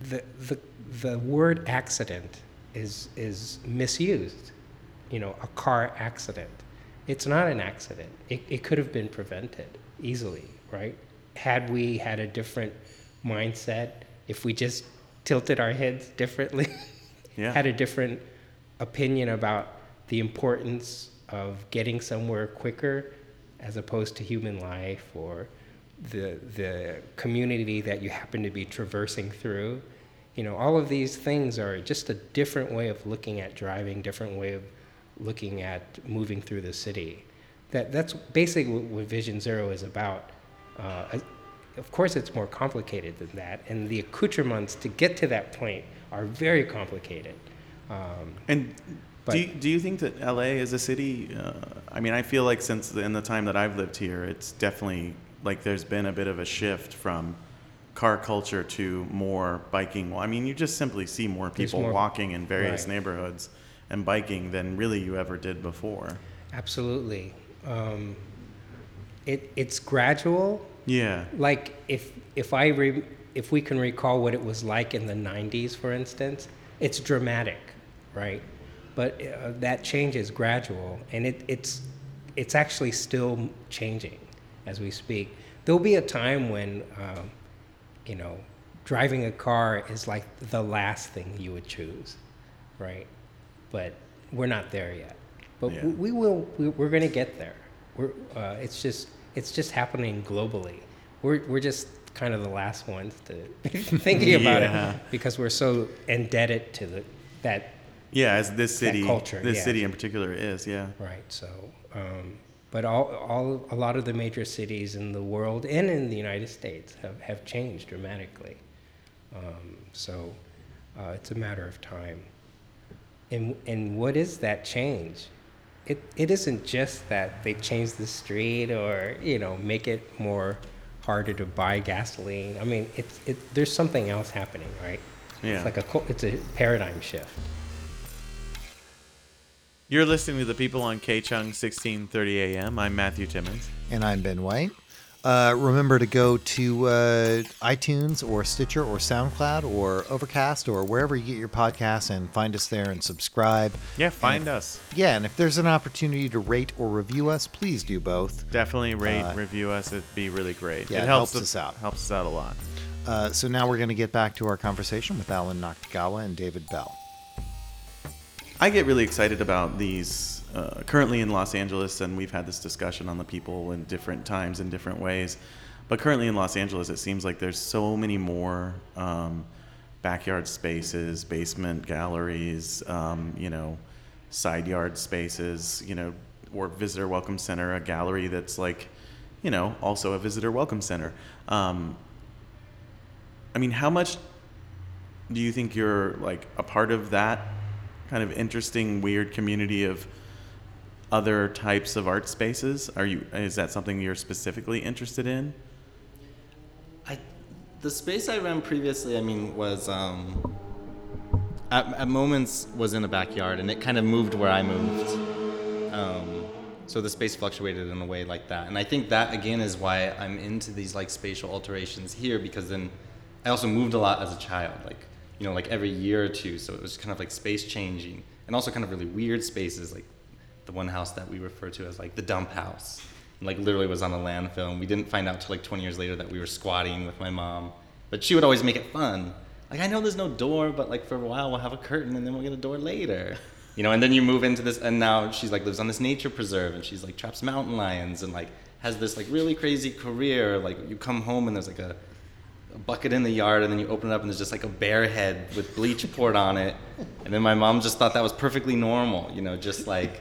the, the, the word accident is, is misused. You know, a car accident. It's not an accident. It, it could have been prevented easily, right? Had we had a different mindset, if we just tilted our heads differently, Yeah. had a different opinion about the importance of getting somewhere quicker as opposed to human life or the, the community that you happen to be traversing through. You know, all of these things are just a different way of looking at driving, different way of looking at moving through the city. That, that's basically what, what Vision Zero is about. Uh, of course, it's more complicated than that, and the accoutrements to get to that point are very complicated. Um, And But- do you, do you think that LA is a city? Uh, I mean, I feel like since the, in the time that I've lived here, it's definitely like there's been a bit of a shift from car culture to more biking. Well, I mean, you just simply see more people more- walking in various right. neighborhoods and biking than really you ever did before. absolutely. Um, it, it's gradual. Yeah. Like if if I re, if we can recall what it was like in the '90s, for instance, it's dramatic, right? But uh, that change is gradual, and it, it's it's actually still changing as we speak. There'll be a time when, um, you know, driving a car is like the last thing you would choose, right? But we're not there yet. But Yeah. we, we will. We, we're going to get there. We're. Uh, it's just. It's just happening globally. We're. We're just kind of the last ones to thinking about Yeah. it because we're so indebted to the that Yeah, as this city, culture, this yeah. city in particular is, yeah. Right. So, um, but all, all, a lot of the major cities in the world and in the United States have, have changed dramatically. Um, so, uh, it's a matter of time. And, and what is that change? It, it isn't just that they change the street or, you know, make it more harder to buy gasoline. I mean, it's, it, there's something else happening, right? Yeah. It's like a, it's a paradigm shift. You're listening to the people on KCHUNG 1630 AM. I'm Matthew Timmons. And I'm Ben White. Uh, remember to go to uh, iTunes or Stitcher or SoundCloud or Overcast or wherever you get your podcasts and find us there and subscribe. Yeah, find us. Yeah, and if there's an opportunity to rate or review us, please do both. Definitely rate, Uh, review us. It'd be really great. Yeah, it it helps, helps us out. Helps us out a lot. Uh, so now we're going to get back to our conversation with Alan Nakagawa and David Bell. I get really excited about these uh, currently in Los Angeles, and we've had this discussion on the people in different times in different ways. But currently in Los Angeles, it seems like there's so many more um, backyard spaces, basement galleries, um, you know, side yard spaces, you know, or visitor welcome center, a gallery that's like, you know, also a visitor welcome center. Um, I mean, how much do you think you're like a part of that kind of interesting, weird community of other types of art spaces? Are you is that something you're specifically interested in? I, the space I ran previously, I mean, was um, at, at moments was in the backyard, and it kind of moved where I moved. Um, so the space fluctuated in a way like that, and I think that again is why I'm into these like spatial alterations here because then I also moved a lot as a child. Like you know, like every year or two. So it was kind of like space changing, and also kind of really weird spaces, like the one house that we refer to as like the dump house, like literally was on a landfill, and we didn't find out till like 20 years later that we were squatting with my mom, but she would always make it fun. Like I know there's no door, but like for a while we'll have a curtain, and then we'll get a door later. You know, and then you move into this, and now she's like lives on this nature preserve, and she's like traps mountain lions, and like has this like really crazy career. Like you come home and there's like a, a bucket in the yard, and then you open it up and there's just like a bear head with bleach poured on it, and then my mom just thought that was perfectly normal. You know, just like.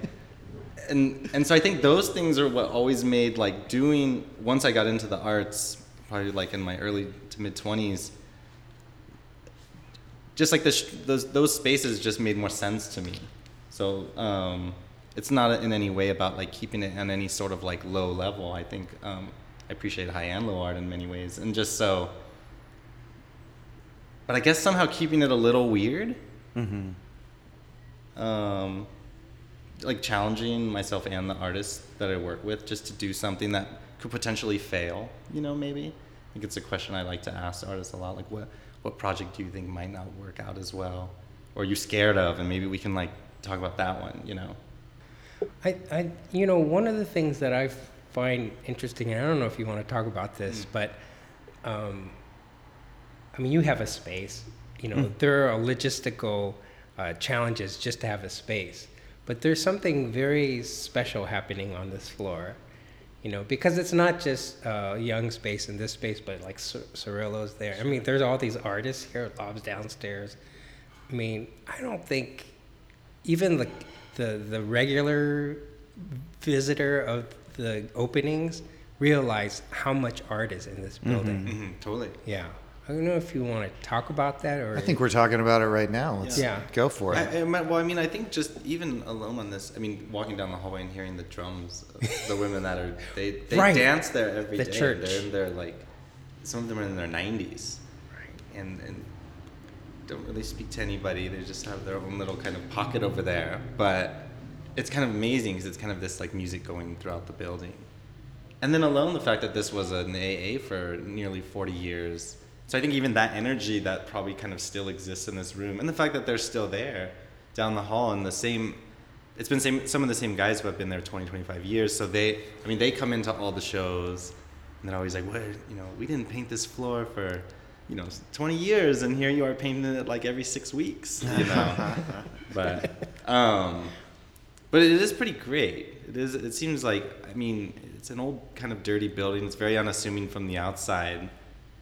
And, and so I think those things are what always made like doing once I got into the arts probably like in my early to mid 20s just like the sh- those those spaces just made more sense to me so um, it's not in any way about like keeping it on any sort of like low level. I think um, I appreciate high and low art in many ways, and just so. But I guess somehow keeping it a little weird. Mm-hmm. Um, like challenging myself and the artists that I work with just to do something that could potentially fail. You know, maybe. I think it's a question I like to ask artists a lot. Like, what what project do you think might not work out as well, or are you scared of, and maybe we can like talk about that one. You know. I, I, you know, one of the things that I find interesting, and I don't know if you want to talk about this, but um, I mean, you have a space. You know, there are logistical uh, challenges just to have a space, but there's something very special happening on this floor. You know, because it's not just uh, young space in this space, but like Cer- Cirillo's there. I mean, there's all these artists here, Lob's downstairs. I mean, I don't think even the the the regular visitor of the openings realize how much art is in this building. Mm-hmm, totally. Yeah. I don't know if you want to talk about that or I think we're talking about it right now. Let's Yeah. go for it. I, I, well, I mean, I think just even alone on this, I mean, walking down the hallway and hearing the drums, of the women that are they they Right. dance there every day. The church. They're in their like, some of them are in their nineties, and and don't really speak to anybody. They just have their own little kind of pocket over there. But it's kind of amazing because it's kind of this like music going throughout the building. And then alone the fact that this was an AA for nearly 40 years. So I think even that energy that probably kind of still exists in this room, and the fact that they're still there down the hall and the same, it's been same, some of the same guys who have been there 20, 25 years. So they, I mean, they come into all the shows, and they're always like, "What? You know, we didn't paint this floor for, you know, 20 years, and here you are painting it like every six weeks." You know, but um, but it is pretty great. It is. It seems like I mean, it's an old kind of dirty building. It's very unassuming from the outside,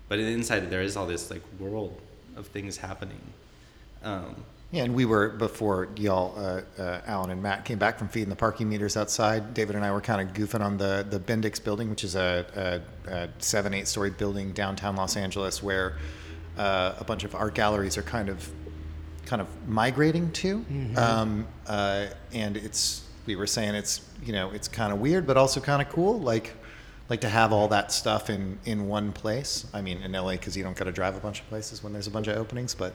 but inside there is all this like world of things happening. Um, Yeah, and we were before y'all, uh, uh, Alan and Matt came back from feeding the parking meters outside. David and I were kind of goofing on the the Bendix building, which is a, a, a seven eight story building downtown Los Angeles, where uh, a bunch of art galleries are kind of kind of migrating to. Um, uh, and it's we were saying it's you know it's kind of weird, but also kind of cool. Like like to have all that stuff in in one place. I mean, in LA because you don't got to drive a bunch of places when there's a bunch of openings, but.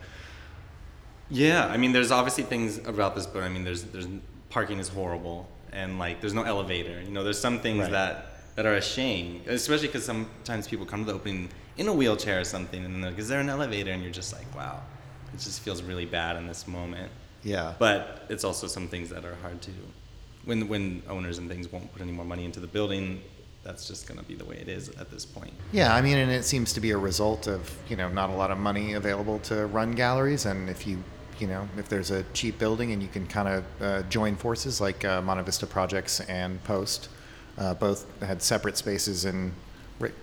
yeah, I mean, there's obviously things about this, but I mean, there's there's parking is horrible, and like there's no elevator. You know, there's some things Right. that that are a shame, especially because sometimes people come to the opening in a wheelchair or something, and then is there an elevator? And you're just like, wow, it just feels really bad in this moment. Yeah. But it's also some things that are hard to, when when owners and things won't put any more money into the building, that's just gonna be the way it is at this point. Yeah, I mean, and it seems to be a result of you know not a lot of money available to run galleries, and if you you know if there's a cheap building and you can kind of uh, join forces like uh, Monte Vista Projects and Post, uh, both had separate spaces in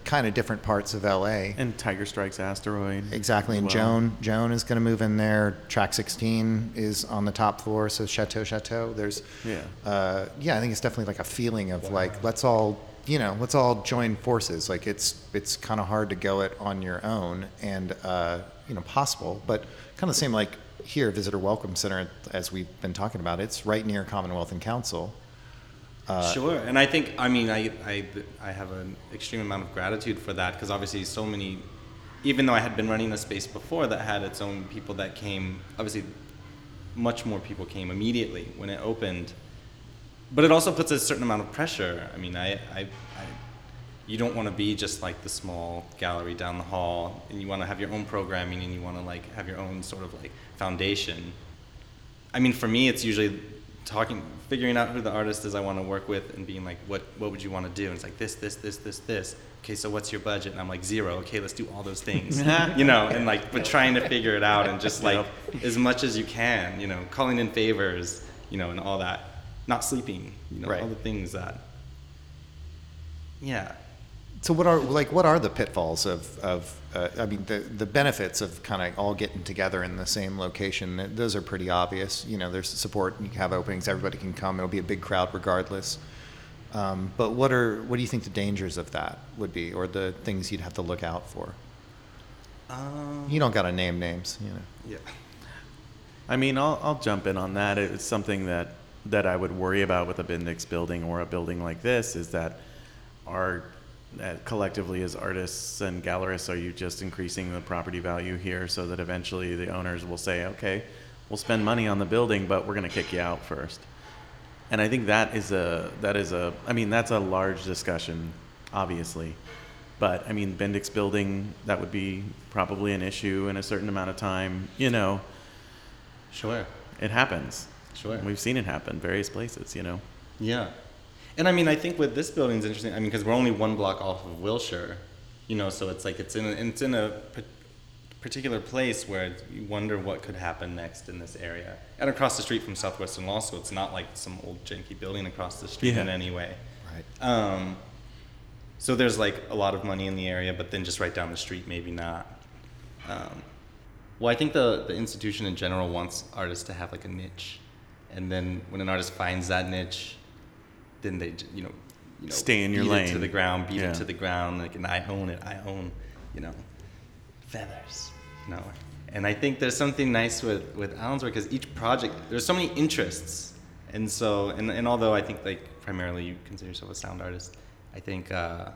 kind of different parts of LA. And Tiger Strikes Asteroid. Exactly, and well. Joan Joan is going to move in there. Track 16 is on the top floor, so Chateau Chateau. There's Yeah. uh, yeah, I think it's definitely like a feeling of like let's all you know let's all join forces. Like it's it's kind of hard to go it on your own and uh, you know possible, but kind of the same like here, Visitor Welcome Center, as we've been talking about. It's right near Commonwealth and Council. Uh, sure, and I think I mean I I, I have an extreme amount of gratitude for that because obviously so many, even though I had been running a space before that had its own people that came, obviously, much more people came immediately when it opened, but it also puts a certain amount of pressure. I mean I I, I you don't want to be just like the small gallery down the hall, and you want to have your own programming, and you want to like have your own sort of like foundation. I mean, for me, it's usually talking, figuring out who the artist is I want to work with, and being like, what what would you want to do? And it's like this, this, this, this, this. Okay, so what's your budget? And I'm like zero. Okay, let's do all those things. you know, and like, but trying to figure it out and just like as much as you can. You know, calling in favors. You know, and all that. Not sleeping. You know, Right. all the things that. Yeah. So what are like what are the pitfalls of of uh, I mean the the benefits of kind of all getting together in the same location? Those are pretty obvious. You know, there's support. You have openings. Everybody can come. It'll be a big crowd regardless. Um, but what are what do you think the dangers of that would be, or the things you'd have to look out for? Um, You don't got to name names. You know. yeah. I mean, I'll, I'll jump in on that. It's something that, that I would worry about with a Bendix building or a building like this is that our uh, collectively as artists and gallerists, are you just increasing the property value here so that eventually the owners will say, okay, we'll spend money on the building, but we're going to kick you out first. And I think that is a that is a I mean that's a large discussion, obviously. But I mean Bendix building that would be probably an issue in a certain amount of time, you know. Sure. It happens. Sure. We've seen it happen various places, you know. Yeah. And I mean, I think with this building is interesting. I mean, because we're only one block off of Wilshire, you know, so it's like it's in a, it's in a particular place where you wonder what could happen next in this area. And across the street from Southwestern Law School, it's not like some old janky building across the street Yeah. in any way. Right. Um, so there's like a lot of money in the area, but then just right down the street, maybe not. Um, well, I think the, the institution in general wants artists to have like a niche, and then when an artist finds that niche, then they you know, you know Stay in your beat it to the ground, beat Yeah. it to the ground, like and I own it, I own, you know, feathers, you know. And I think there's something nice with with Alan's work because each project there's so many interests, and so and and although I think like primarily you consider yourself a sound artist, I think uh,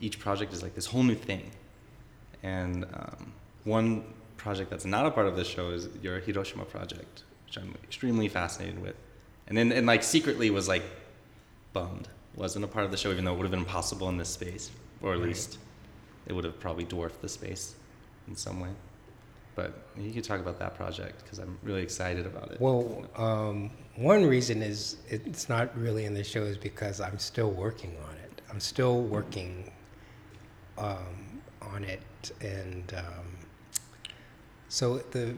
each project is like this whole new thing. And um, one project that's not a part of this show is your Hiroshima project, which I'm extremely fascinated with. And then, and like secretly was like bummed wasn't a part of the show, even though it would have been possible in this space, or at least it would have probably dwarfed the space in some way. But you could talk about that project because I'm really excited about it. Well, um, one reason is it's not really in the show is because I'm still working on it. I'm still working um, on it, and um, so the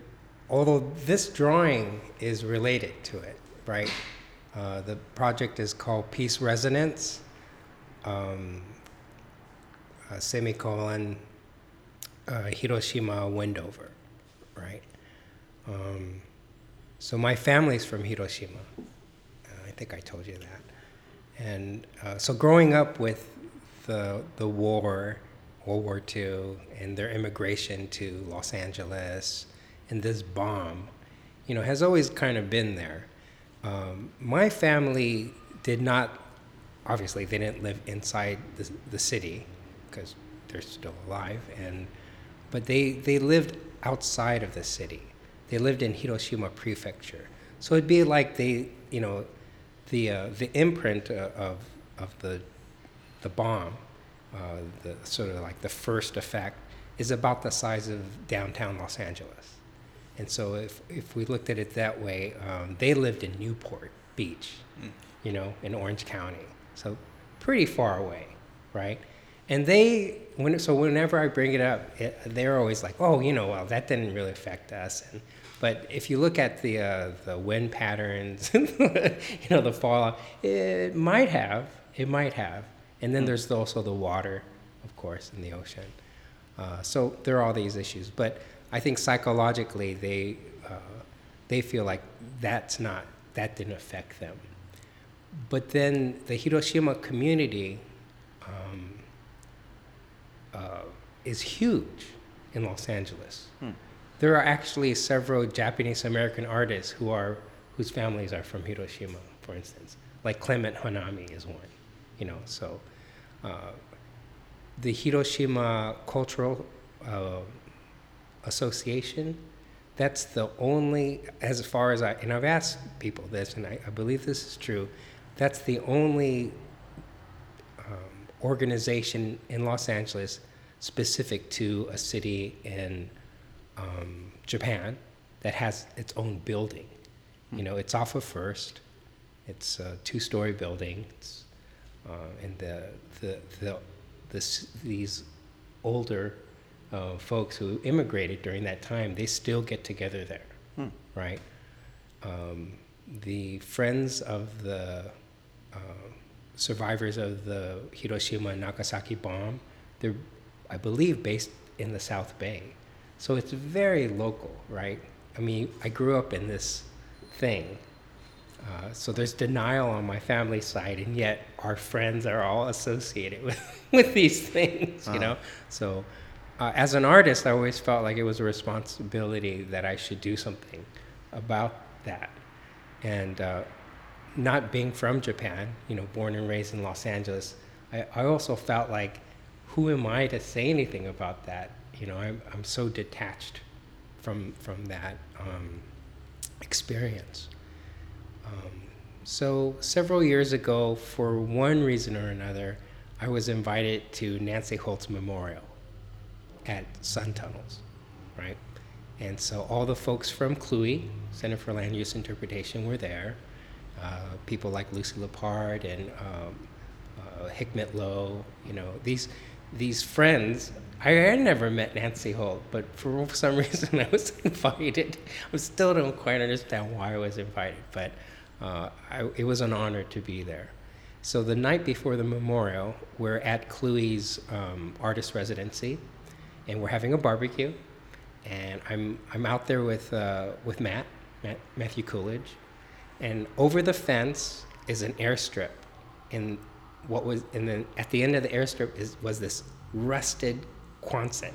although this drawing is related to it, right? Uh, the project is called Peace Resonance. Um, semicolon uh, Hiroshima Wendover, right? Um, so my family's from Hiroshima. Uh, I think I told you that. And uh, so growing up with the the war, World War II, and their immigration to Los Angeles, and this bomb, you know, has always kind of been there. Um, my family did not, obviously, they didn't live inside the, the city because they're still alive, and but they they lived outside of the city. They lived in Hiroshima Prefecture, so it'd be like they, you know, the uh, the imprint uh, of of the the bomb, uh, the sort of like the first effect, is about the size of downtown Los Angeles. And so if, if we looked at it that way, um, they lived in Newport Beach, you know, in Orange County. So pretty far away, right? And they, when, so whenever I bring it up, it, they're always like, oh, you know, well, that didn't really affect us. And, but if you look at the, uh, the wind patterns, you know, the fallout, it might have, it might have. And then there's also the water, of course, in the ocean. Uh, so there are all these issues, but I think psychologically they uh, they feel like that's not that didn't affect them. But then the Hiroshima community um, uh, is huge in Los Angeles. There are actually several Japanese American artists who are whose families are from Hiroshima, for instance. Like Clement Hanami is one, you know. So uh, the Hiroshima Cultural uh, Association, that's the only, as far as I, and I've asked people this, and I, I believe this is true, that's the only um, organization in Los Angeles specific to a city in um, Japan that has its own building. You know, it's off of First. It's a two-story building. It's, uh, and the the the this, these older uh, folks who immigrated during that time, they still get together there, right? Um, the friends of the uh, survivors of the Hiroshima and Nagasaki bomb, they're, I believe, based in the South Bay. So it's very local, right? I mean, I grew up in this thing. Uh, so there's denial on my family side, and yet our friends are all associated with, with these things, you know? So uh, as an artist, I always felt like it was a responsibility that I should do something about that. And uh, not being from Japan, you know, born and raised in Los Angeles, I, I also felt like, who am I to say anything about that? You know, I'm, I'm so detached from, from that um, experience. Um, so several years ago, for one reason or another, I was invited to Nancy Holt's memorial at Sun Tunnels, right? And so all the folks from CLUI, Center for Land Use Interpretation, were there. Uh, people like Lucy Lippard and um, uh, Hikmet Loe, you know, these these friends. I had never met Nancy Holt, but for some reason I was invited. I still don't quite understand why I was invited, but uh, I, it was an honor to be there. So the night before the memorial, we're at CLUI's um, artist residency, and we're having a barbecue. And I'm I'm out there with uh, with Matt, Matt Matthew Coolidge, and over the fence is an airstrip, and what was and then at the end of the airstrip is was this rusted Quonset,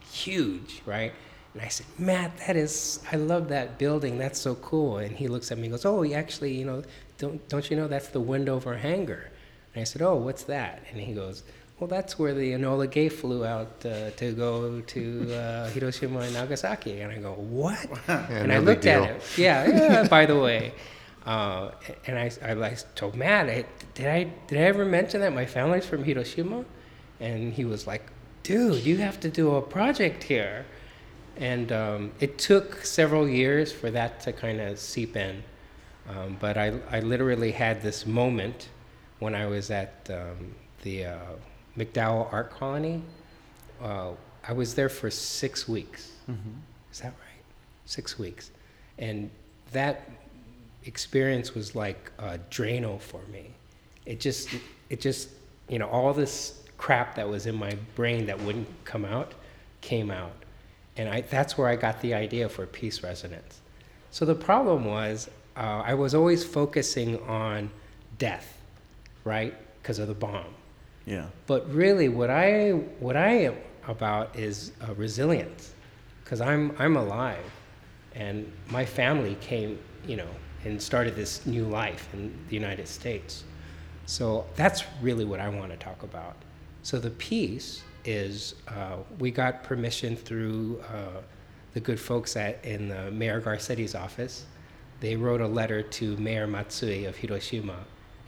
huge, right? And I said, Matt, that is, I love that building. That's so cool. And he looks at me and goes, Oh, actually, you know, don't, don't you know that's the Wendover hangar? And I said, Oh, what's that? And he goes, Well, that's where the Enola Gay flew out uh, to go to uh, Hiroshima and Nagasaki. And I go, What? and no I looked at deal. him. Yeah, yeah, by the way. Uh, and I, I like told Matt, I, did I did I ever mention that my family's from Hiroshima? And he was like, dude, you have to do a project here. And um, it took several years for that to kind of seep in. Um, but I, I literally had this moment when I was at um, the uh, MacDowell Art Colony. Uh, I was there for six weeks. Is that right? Six weeks. And that experience was like a Drano for me. It just, it just, you know, all this crap that was in my brain that wouldn't come out came out. And I, that's where I got the idea for Peace Resonance. So the problem was, uh, I was always focusing on death, right? Because of the bomb. Yeah. But really, what I what I am about is uh, resilience, because I'm I'm alive, and my family came, you know, and started this new life in the United States. So that's really what I want to talk about. So the piece is uh, we got permission through uh, the good folks at in the Mayor Garcetti's office. They wrote a letter to Mayor Matsui of Hiroshima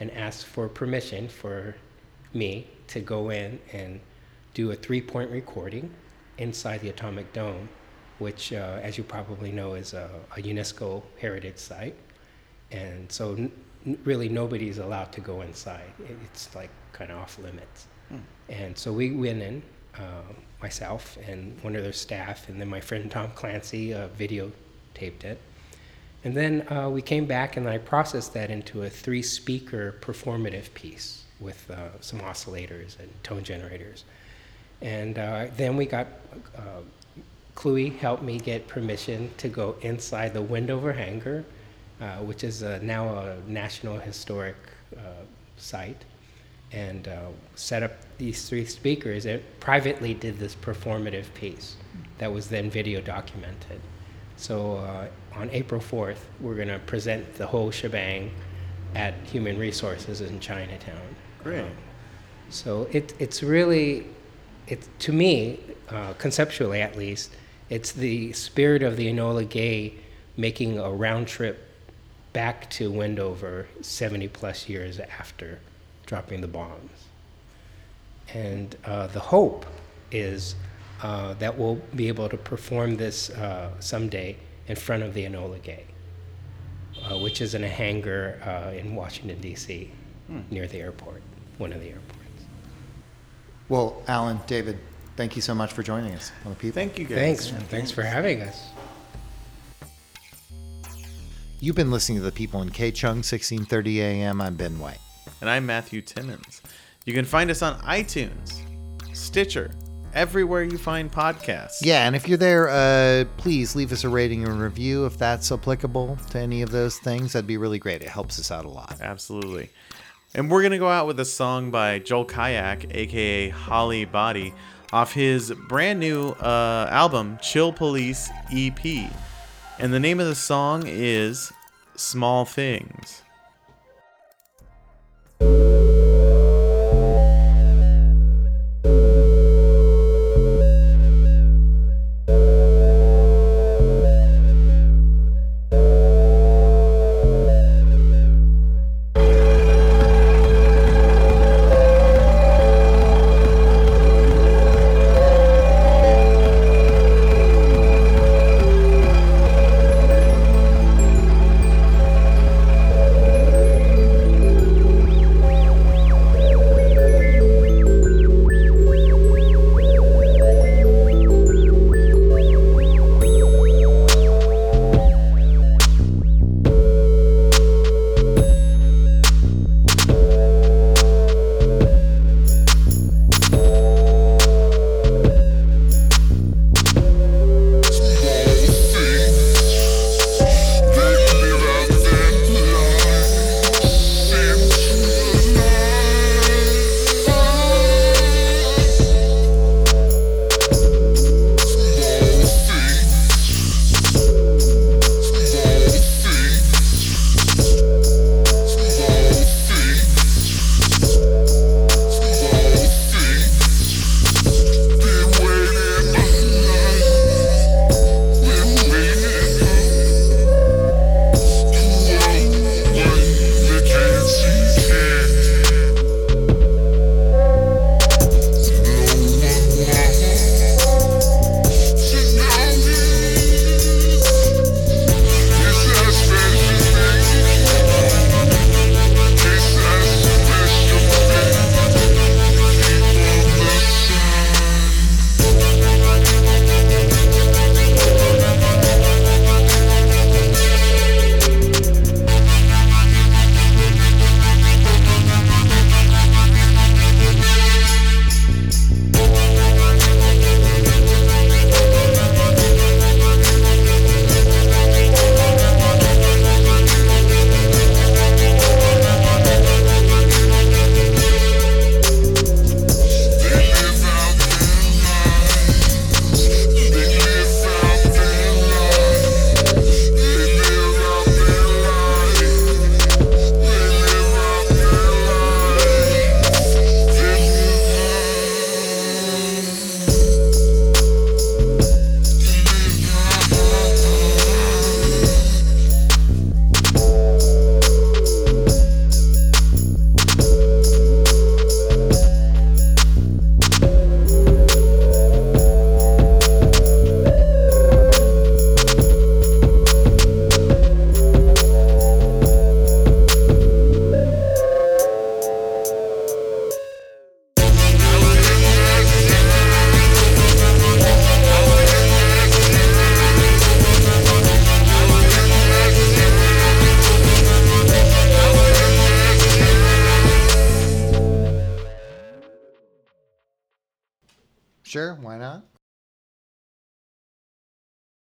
and asked for permission for me to go in and do a three-point recording inside the Atomic Dome, which, uh, as you probably know, is a, a UNESCO heritage site. And so, n- really, nobody's allowed to go inside. It's like kind of off limits. And so we went in, uh, myself and one of their staff, and then my friend Tom Clancy uh, videotaped it. And then uh, we came back and I processed that into a three speaker performative piece with uh, some oscillators and tone generators. And uh, then we got, uh, CLUI helped me get permission to go inside the Wendover hangar, uh, which is now a National Historic uh, Site, and uh, set up these three speakers. It privately did this performative piece that was then video documented. So uh, on April 4th, we're going to present the whole shebang at Human Resources in Chinatown. Um, so it, it's really, it, to me, uh, conceptually at least, it's the spirit of the Enola Gay making a round trip back to Wendover 70 plus years after dropping the bombs. And uh, the hope is uh, that we'll be able to perform this uh, someday in front of the Enola Gay, uh, which is in a hangar uh, in Washington, D.C., near the airport, one of the airports. Well, Alan, David, thank you so much for joining us on the People. Thank you guys. Thanks. Thanks for having us. You've been listening to the People in KCHUNG, 1630 AM. I'm Ben White. And I'm Matthew Timmons. You can find us on iTunes, Stitcher, everywhere you find podcasts. Yeah, and if you're there, uh, please leave us a rating and review if that's applicable to any of those things. That'd be really great. It helps us out a lot. Absolutely. And we're going to go out with a song by Joel Kyack, aka Holly Body, off his brand new uh, album, Chill Police EP. And the name of the song is Small Things.